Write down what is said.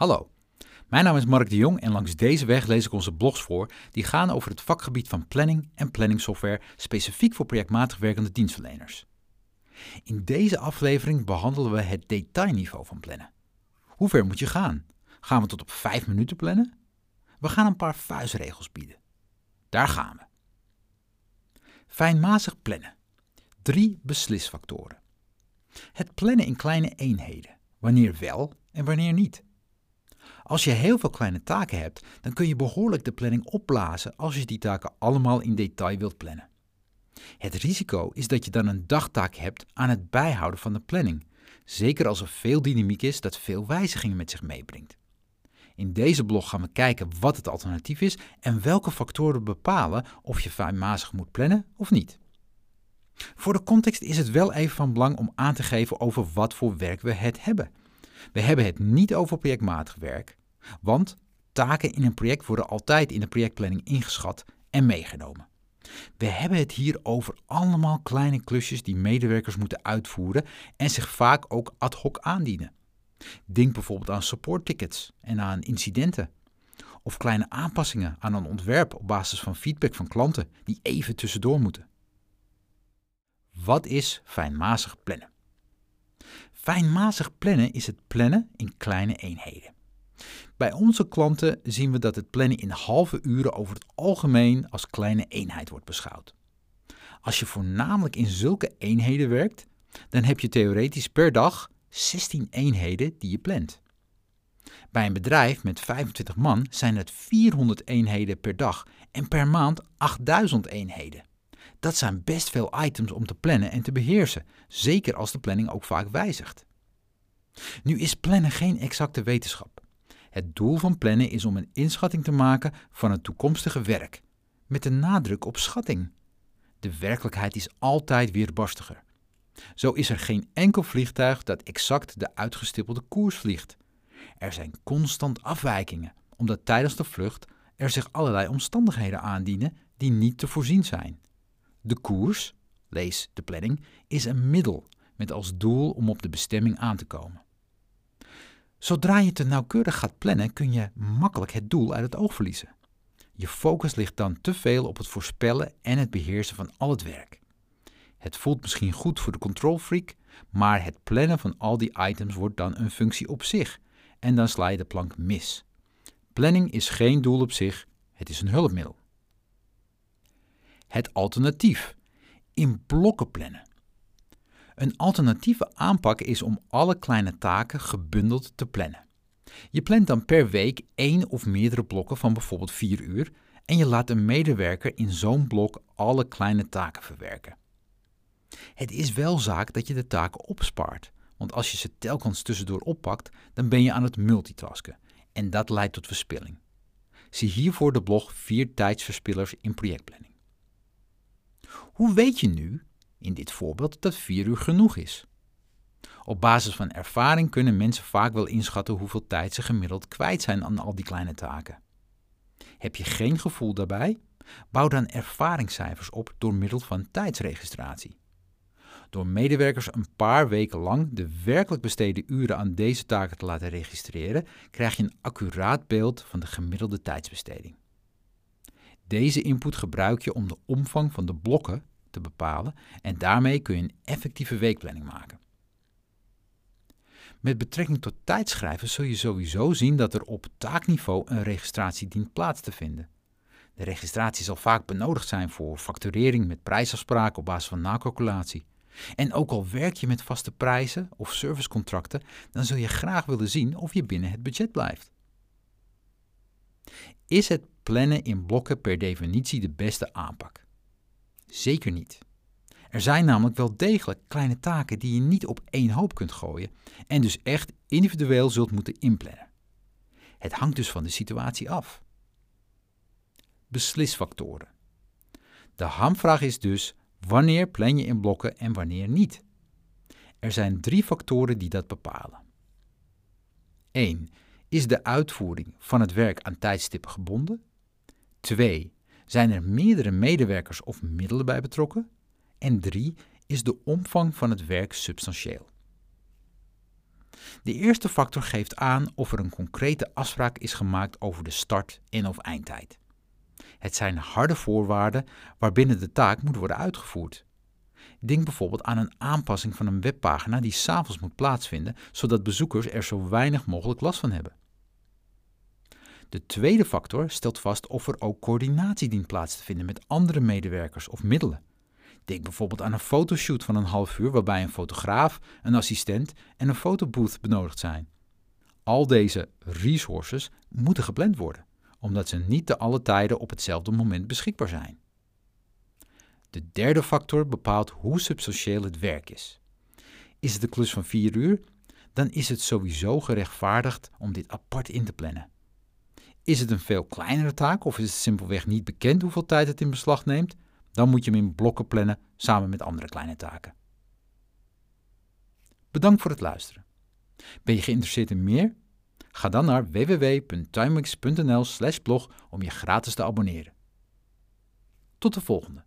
Hallo, mijn naam is Mark de Jong en langs deze weg lees ik onze blogs voor die gaan over het vakgebied van planning en planningsoftware specifiek voor projectmatig werkende dienstverleners. In deze aflevering behandelen we het detailniveau van plannen. Hoe ver moet je gaan? Gaan we tot op 5 minuten plannen? We gaan een paar vuistregels bieden. Daar gaan we. Fijnmazig plannen. Drie beslisfactoren. Het plannen in kleine eenheden. Wanneer wel en wanneer niet. Als je heel veel kleine taken hebt, dan kun je behoorlijk de planning opblazen als je die taken allemaal in detail wilt plannen. Het risico is dat je dan een dagtaak hebt aan het bijhouden van de planning, zeker als er veel dynamiek is dat veel wijzigingen met zich meebrengt. In deze blog gaan we kijken wat het alternatief is en welke factoren bepalen of je fijnmazig moet plannen of niet. Voor de context is het wel even van belang om aan te geven over wat voor werk we het hebben. We hebben het niet over projectmatig werk, want taken in een project worden altijd in de projectplanning ingeschat en meegenomen. We hebben het hier over allemaal kleine klusjes die medewerkers moeten uitvoeren en zich vaak ook ad hoc aandienen. Denk bijvoorbeeld aan supporttickets en aan incidenten. Of kleine aanpassingen aan een ontwerp op basis van feedback van klanten die even tussendoor moeten. Wat is fijnmazig plannen? Fijnmazig plannen is het plannen in kleine eenheden. Bij onze klanten zien we dat het plannen in halve uren over het algemeen als kleine eenheid wordt beschouwd. Als je voornamelijk in zulke eenheden werkt, dan heb je theoretisch per dag 16 eenheden die je plant. Bij een bedrijf met 25 man zijn het 400 eenheden per dag en per maand 8000 eenheden. Dat zijn best veel items om te plannen en te beheersen, zeker als de planning ook vaak wijzigt. Nu is plannen geen exacte wetenschap. Het doel van plannen is om een inschatting te maken van het toekomstige werk, met een nadruk op schatting. De werkelijkheid is altijd weerbarstiger. Zo is er geen enkel vliegtuig dat exact de uitgestippelde koers vliegt. Er zijn constant afwijkingen, omdat tijdens de vlucht er zich allerlei omstandigheden aandienen die niet te voorzien zijn. De koers, lees de planning, is een middel met als doel om op de bestemming aan te komen. Zodra je te nauwkeurig gaat plannen, kun je makkelijk het doel uit het oog verliezen. Je focus ligt dan te veel op het voorspellen en het beheersen van al het werk. Het voelt misschien goed voor de control freak, maar het plannen van al die items wordt dan een functie op zich en dan sla je de plank mis. Planning is geen doel op zich, het is een hulpmiddel. Het alternatief. In blokken plannen. Een alternatieve aanpak is om alle kleine taken gebundeld te plannen. Je plant dan per week één of meerdere blokken van bijvoorbeeld 4 uur en je laat een medewerker in zo'n blok alle kleine taken verwerken. Het is wel zaak dat je de taken opspaart, want als je ze telkens tussendoor oppakt, dan ben je aan het multitasken en dat leidt tot verspilling. Zie hiervoor de blog 4 tijdsverspillers in projectplanning. Hoe weet je nu in dit voorbeeld dat 4 uur genoeg is. Op basis van ervaring kunnen mensen vaak wel inschatten hoeveel tijd ze gemiddeld kwijt zijn aan al die kleine taken. Heb je geen gevoel daarbij? Bouw dan ervaringscijfers op door middel van tijdsregistratie. Door medewerkers een paar weken lang de werkelijk besteden uren aan deze taken te laten registreren, krijg je een accuraat beeld van de gemiddelde tijdsbesteding. Deze input gebruik je om de omvang van de blokken te bepalen en daarmee kun je een effectieve weekplanning maken. Met betrekking tot tijdschrijven zul je sowieso zien dat er op taakniveau een registratie dient plaats te vinden. De registratie zal vaak benodigd zijn voor facturering met prijsafspraken op basis van nakalculatie. En ook al werk je met vaste prijzen of servicecontracten, dan zul je graag willen zien of je binnen het budget blijft. Is het plannen in blokken per definitie de beste aanpak? Zeker niet. Er zijn namelijk wel degelijk kleine taken die je niet op één hoop kunt gooien en dus echt individueel zult moeten inplannen. Het hangt dus van de situatie af. Beslisfactoren. De hamvraag is dus wanneer plan je in blokken en wanneer niet. Er zijn drie factoren die dat bepalen. 1. Is de uitvoering van het werk aan tijdstippen gebonden? 2. Zijn er meerdere medewerkers of middelen bij betrokken? En drie, is de omvang van het werk substantieel? De eerste factor geeft aan of er een concrete afspraak is gemaakt over de start- en of eindtijd. Het zijn harde voorwaarden waarbinnen de taak moet worden uitgevoerd. Denk bijvoorbeeld aan een aanpassing van een webpagina die s'avonds moet plaatsvinden, zodat bezoekers er zo weinig mogelijk last van hebben. De tweede factor stelt vast of er ook coördinatie dient plaats te vinden met andere medewerkers of middelen. Denk bijvoorbeeld aan een fotoshoot van een half uur waarbij een fotograaf, een assistent en een fotobooth benodigd zijn. Al deze resources moeten gepland worden, omdat ze niet te alle tijden op hetzelfde moment beschikbaar zijn. De derde factor bepaalt hoe substantieel het werk is. Is het een klus van 4 uur, dan is het sowieso gerechtvaardigd om dit apart in te plannen. Is het een veel kleinere taak of is het simpelweg niet bekend hoeveel tijd het in beslag neemt, dan moet je hem in blokken plannen samen met andere kleine taken. Bedankt voor het luisteren. Ben je geïnteresseerd in meer? Ga dan naar www.timewix.nl/blog om je gratis te abonneren. Tot de volgende.